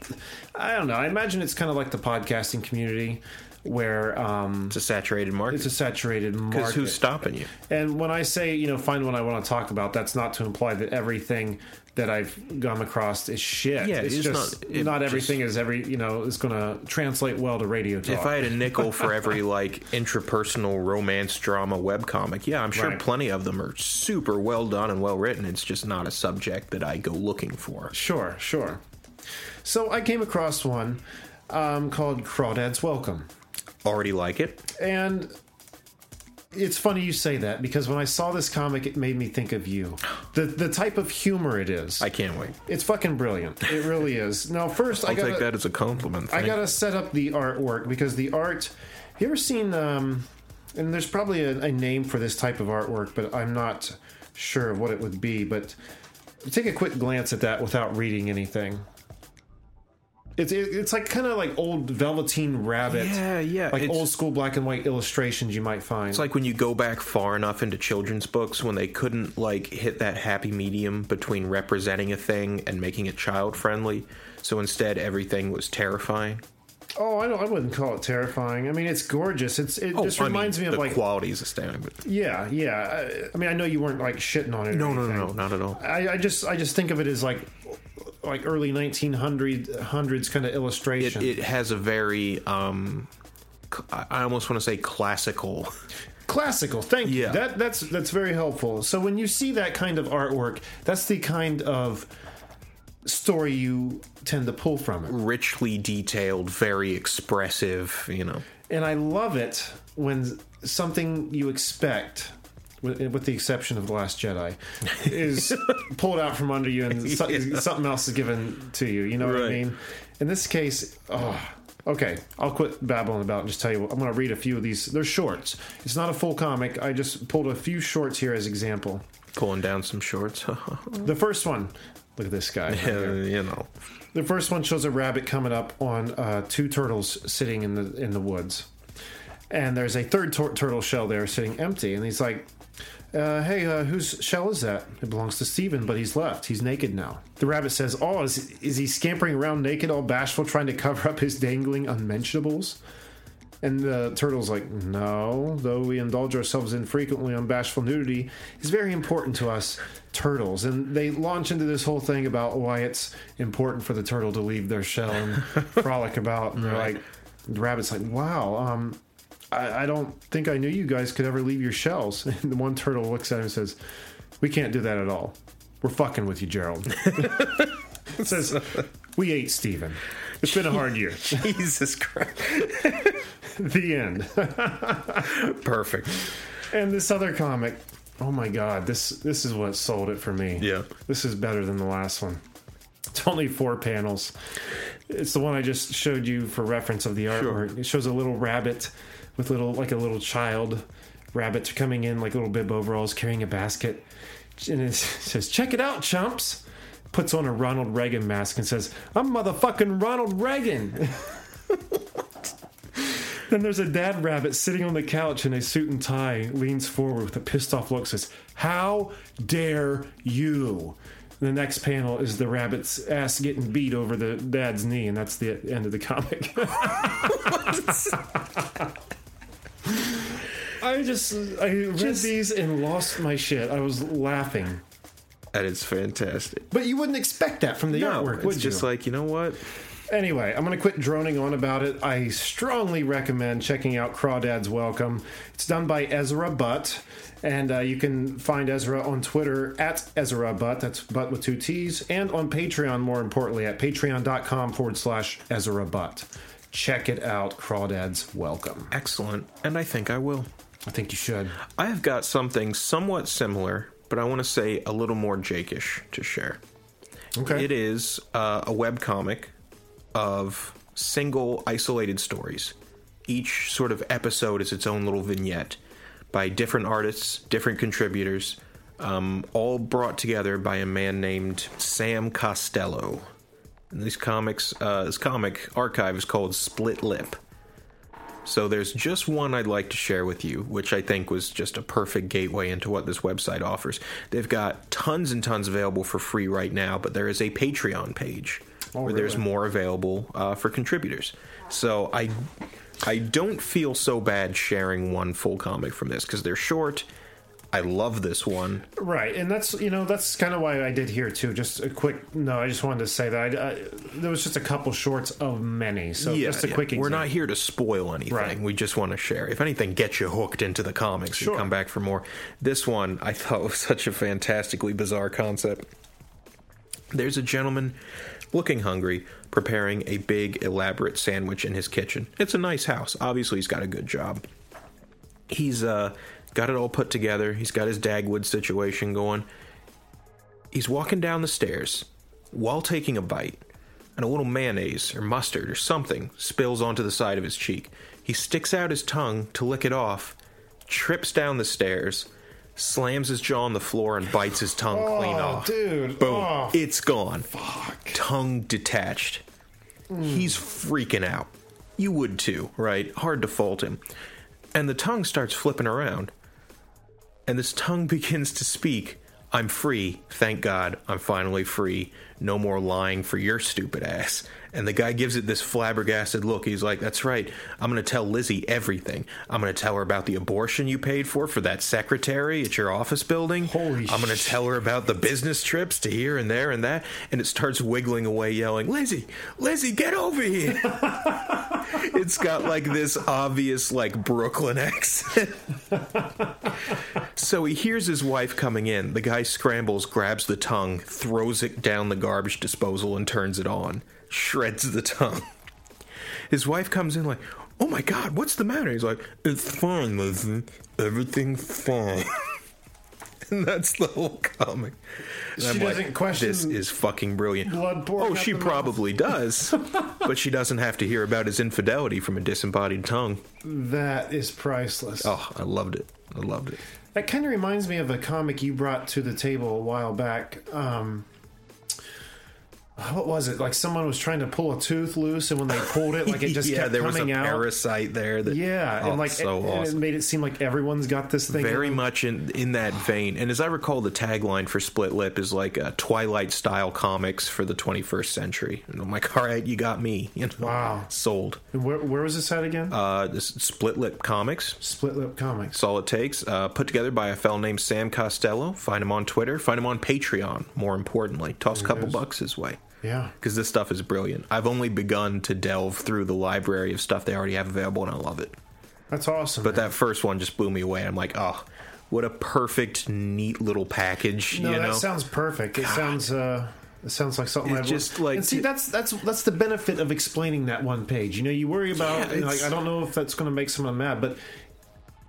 I don't know. I imagine it's kind of like the podcasting community, where um, It's a saturated market. it's a saturated market. Because who's stopping you? And when I say, you know, find what I want to talk about, that's not to imply that everything that I've come across is shit. Yeah, it's it's just not- it not just- everything is every, you know, is going to translate well to radio talk. If I had a nickel for every like intrapersonal romance drama webcomic, yeah, I'm sure Right. plenty of them are super well done and well written. It's just not a subject that I go looking for. Sure, sure. So I came across one um, called Crawdads Welcome. Already like it. And it's funny you say that because when I saw this comic, it made me think of you. The the type of humor it is. I can't wait. it's fucking brilliant. It really is. Now, first, I I'll got take that as a compliment. I gotta set up the artwork because the art. You ever seen? Um, and there's probably a, a name for this type of artwork, but I'm not sure of what it would be. But take a quick glance at that without reading anything. It's it, it's like kind of like old Velveteen Rabbit. Yeah, yeah, Like it's- old school black and white illustrations you might find. It's like when you go back far enough into children's books when they couldn't like hit that happy medium between representing a thing and making it child friendly. So instead, everything was terrifying. oh, I don't. I wouldn't call it terrifying. I mean, it's gorgeous. It's it oh, just Oh, I mean, reminds me of the like quality is astounding. But yeah, yeah. I, I mean, I know you weren't like shitting on it. or no, no, no, no, not at all. I, I just I just think of it as like like early 1900 hundreds kind of illustration. it has a very um, I almost want to say classical. Classical. Thank you. Yeah. That that's that's very helpful. So when you see that kind of artwork, that's the kind of story you tend to pull from it. richly detailed, very expressive. You know, And I love it when something you expect with, with the exception of the Last Jedi, is pulled out from under you and so- Yeah. something else is given to you. You know what I mean? In this case, oh, okay, I'll quit babbling about and just tell you. What, I'm going to read a few of these. They're shorts. It's not a full comic. I just pulled a few shorts here as example. Pulling down some shorts. The first one. Look at this guy. right here. you know. The first one shows a rabbit coming up on uh, two turtles sitting in the in the woods, and there's a third tur- turtle shell there sitting empty. And he's like, uh, "Hey, uh, whose shell is that? It belongs to Steven, but he's left. He's naked now." The rabbit says, "Oh, is is he scampering around naked, all bashful, trying to cover up his dangling unmentionables?" And the turtle's like, no, though we indulge ourselves infrequently on bashful nudity, is very important to us turtles. And they launch into this whole thing about why it's important for the turtle to leave their shell and frolic about. And they're like, the rabbit's like, wow, um, I, I don't think I knew you guys could ever leave your shells. And the one turtle looks at him and says, we can't do that at all. We're fucking with you, Gerald. it says, we ate Steven. It's been a hard year. Jesus Christ. the end. Perfect. And this other comic, oh my god, this this is what sold it for me. Yeah. This is better than the last one. It's only four panels. It's the one I just showed you for reference of the artwork. It shows a little rabbit with little like a little child rabbit coming in like little bib overalls carrying a basket. And it says, "Check it out, chumps." Puts on a Ronald Reagan mask and says, "I'm motherfucking Ronald Reagan." Then there's a dad rabbit sitting on the couch in a suit and tie, leans forward with a pissed off look, says, How dare you? The next panel is the rabbit's ass getting beat over the dad's knee, and that's the end of the comic. I just, I read Just- these and lost my shit. I was laughing. That is fantastic. But you wouldn't expect that from the No, artwork, it's would just you? like, you know what? Anyway, I'm going to quit droning on about it. I strongly recommend checking out Crawdad's Welcome. It's done by Ezra Butt, and uh, you can find Ezra on Twitter at Ezra Butt, that's Butt with two T's, and on Patreon, more importantly, at patreon.com forward slash Ezra Butt. Check it out, Crawdad's Welcome. Excellent. And I think I will. I think you should. I have got something somewhat similar, but I want to say a little more Jakeish to share. Okay. It is uh, a web comic of single isolated stories. Each sort of episode is its own little vignette by different artists, different contributors, um, all brought together by a man named Sam Costello. And these comics, uh, this comic archive is called Split Lip. So there's just one I'd like to share with you, which I think was just a perfect gateway into what this website offers. They've got tons and tons available for free right now, but there is a Patreon page Oh, where there's more available uh, for contributors. So I I don't feel so bad sharing one full comic from this because they're short. I love this one. Right, and that's you know that's kind of why I did here too. Just a quick no, I just wanted to say that I, I, there was just a couple shorts of many, so just a yeah. quick. We're not here to spoil anything. Right. We just want to share. If anything, get you hooked into the comics Sure. and come back for more. This one I thought was such a fantastically bizarre concept. There's a gentleman looking hungry, preparing a big, elaborate sandwich in his kitchen. It's a nice house. Obviously, he's got a good job. He's uh, got it all put together. He's got his Dagwood situation going. He's walking down the stairs while taking a bite, and a little mayonnaise or mustard or something spills onto the side of his cheek. He sticks out his tongue to lick it off, trips down the stairs, slams his jaw on the floor, and bites his tongue oh, clean Oh, off. dude. Boom. Oh, it's gone. Fuck. Tongue detached. He's freaking out. You would too, right? Hard to fault him. And the tongue starts flipping around. And this tongue begins to speak. I'm free. Thank God. I'm finally free. No more lying for your stupid ass. And the guy gives it this flabbergasted look. He's like, That's right. I'm going to tell Lizzie everything. I'm going to tell her about the abortion you paid for for that secretary at your office building. Holy I'm going to tell her about the business trips to here and there and that. And it starts wiggling away, yelling, Lizzie, Lizzie, get over here. it's got like this obvious, like Brooklyn accent. So he hears his wife coming in. The guy scrambles, grabs the tongue, throws it down the garbage disposal, and turns it on. Shreds the tongue. His wife comes in like, "Oh my god, what's the matter?" He's like, "It's fine, Lizzie. Everything's fine." and that's the whole comic. And She I'm doesn't question This is fucking brilliant. oh, she the mouth." probably does, but she doesn't have to hear about his infidelity from a disembodied tongue. That is priceless. Oh, I loved it. I loved it. That kind of reminds me of a comic you brought to the table a while back. Um, what was it? Like someone was trying to pull a tooth loose, and when they pulled it, like it just yeah, kept there was a coming out. parasite there. That, Yeah, oh, and like so and awesome. it made it seem like everyone's got this thing. very much in in that vein. And as I recall, the tagline for Split Lip is like a Twilight style comics for the 21st century. And I'm like, all right, you got me. You know, Wow. sold. Where, where was this at again? Uh, this Split Lip Comics. Split Lip Comics. That's all it takes. Uh, put together by a fellow named Sam Costello. Find him on Twitter. Find him on Patreon. More importantly, toss a couple is. bucks his way Yeah. because this stuff is brilliant. I've only begun to delve through the library of stuff they already have available, and I love it. That's awesome. But man. that first one just blew me away. I'm like, oh, what a perfect, neat little package. no, you that know, sounds perfect. It sounds uh it sounds like something It's just like and see that's that's that's the benefit of explaining that one page. You know, you worry about Yeah, you know, like I don't know if that's going to make someone mad, but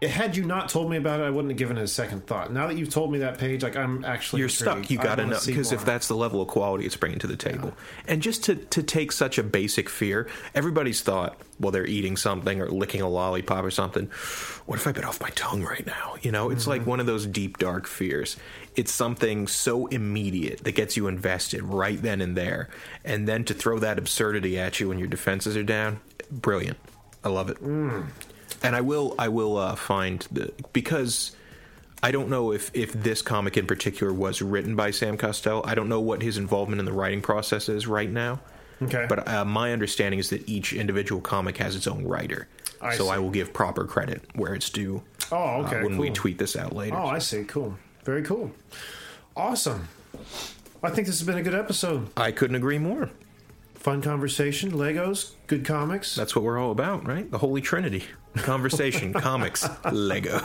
had you not told me about it, I wouldn't have given it a second thought. Now that you've told me that page, like I'm actually you're intrigued. stuck. You got to know because if that's the level of quality it's bringing to the table, and just to to take such a basic fear, everybody's thought well, they're eating something or licking a lollipop or something. What if I bit off my tongue right now? You know, it's Mm-hmm. like one of those deep dark fears. It's something so immediate that gets you invested right then and there, and then to throw that absurdity at you when your defenses are down, brilliant. I love it. Mm. And I will I will uh, find the because. I don't know if, if this comic in particular was written by Sam Costello. I don't know what his involvement in the writing process is right now. Okay. But uh, my understanding is that each individual comic has its own writer. I so see. I will give proper credit where it's due. Oh, uh, okay, when we tweet this out later. Oh, I see. Cool. Very cool. Awesome. I think this has been a good episode. I couldn't agree more. Fun conversation, Legos, good comics. That's what we're all about, right? The Holy Trinity. Conversation, comics, Lego.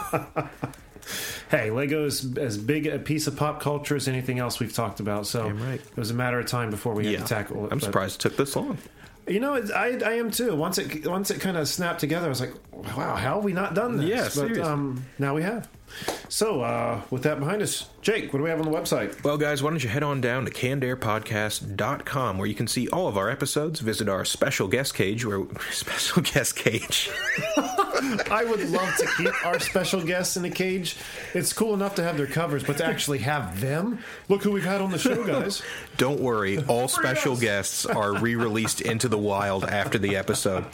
Hey, Lego is as big a piece of pop culture as anything else we've talked about. So right. it was a matter of time before we had Yeah. to tackle it. I'm surprised it took this long. You know, it, I I am too. Once it once it kind of snapped together, I was like, wow, how have we not done this? Yeah, but um, now we have. So uh, with that behind us, Jake, what do we have on the website? Well, guys, why don't you head on down to cannedairpodcast.com where you can see all of our episodes, visit our special guest cage, where special guest cage. I would love to keep our special guests in a cage. It's cool enough to have their covers, but to actually have them, look who we've had on the show, guys. Don't worry, all special guests are re released into the wild after the episode.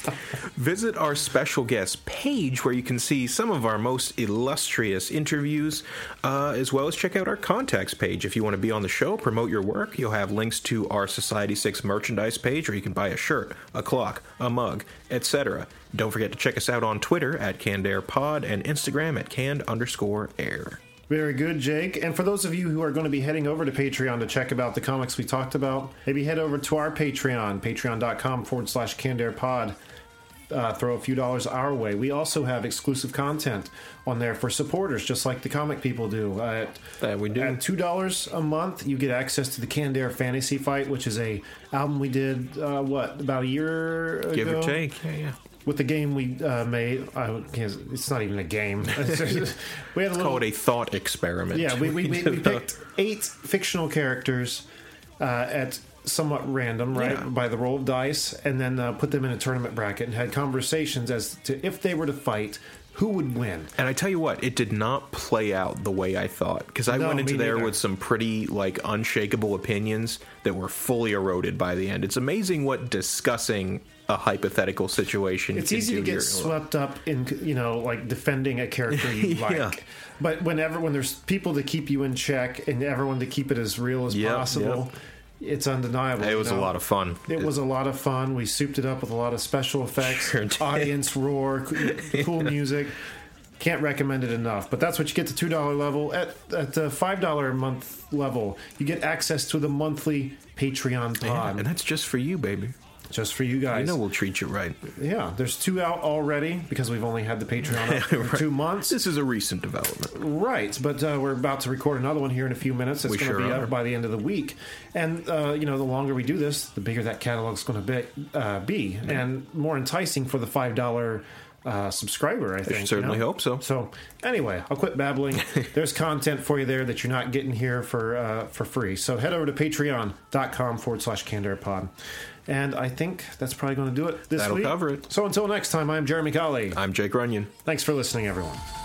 Visit our special guest page where you can see some of our most illustrious interviews, uh, as well as check out our contacts page. If you want to be on the show, promote your work, you'll have links to our Society 6 merchandise page where you can buy a shirt, a clock, a mug, etc. Don't forget to check us out on Twitter at CannedAirPod and Instagram at canned underscore air. Very good, Jake. And for those of you who are going to be heading over to Patreon to check about the comics we talked about, maybe head over to our Patreon, patreon.com forward slash cannedairpod. Uh, throw a few dollars our way. We also have exclusive content on there for supporters, just like the comic people do. Uh, at, That we do. At two dollars a month, you get access to the Canned Air Fantasy Fight, which is a album we did uh, what about a year ago? Give or take. Yeah, yeah. With the game we uh, made. It's not even a game. we had a little Call it a thought experiment. yeah, we, we, we, we picked eight fictional characters uh, at somewhat random, right, Yeah. by the roll of dice, and then uh, put them in a tournament bracket and had conversations as to if they were to fight, who would win. And I tell you what, it did not play out the way I thought because I No, went into there neither. with some pretty like unshakable opinions that were fully eroded by the end. It's amazing what discussing a hypothetical situation. It's easy to get your- swept up in, you know, like defending a character you Yeah. like. But whenever when there's people to keep you in check and everyone to keep it as real as Yep, possible, it's undeniable. It you was a lot of fun. It was a lot of fun. We souped it up with a lot of special effects, Sure audience roar, cool music. Can't recommend it enough. But that's what you get to two dollar level. At at the five dollar a month level, you get access to the monthly Patreon Yeah, pod and that's just for you, baby. Just for you guys. You know we'll treat you right. yeah, there's two out already because we've only had the Patreon up for two months. This is a recent development. Right, but uh, we're about to record another one here in a few minutes. It's going to sure be are. up by the end of the week, and uh, you know, the longer we do this, the bigger that catalog's going to be, uh, be and more enticing for the five dollar uh, subscriber. I think you certainly know? hope so. So anyway, I'll quit babbling. There's content for you there that you're not getting here for uh, for free. So head over to patreon.com forward slash Pod. And I think that's probably going to do it this That'll week. cover it. So until next time, I'm Jeremy Colley. I'm Jake Runyon. Thanks for listening, everyone.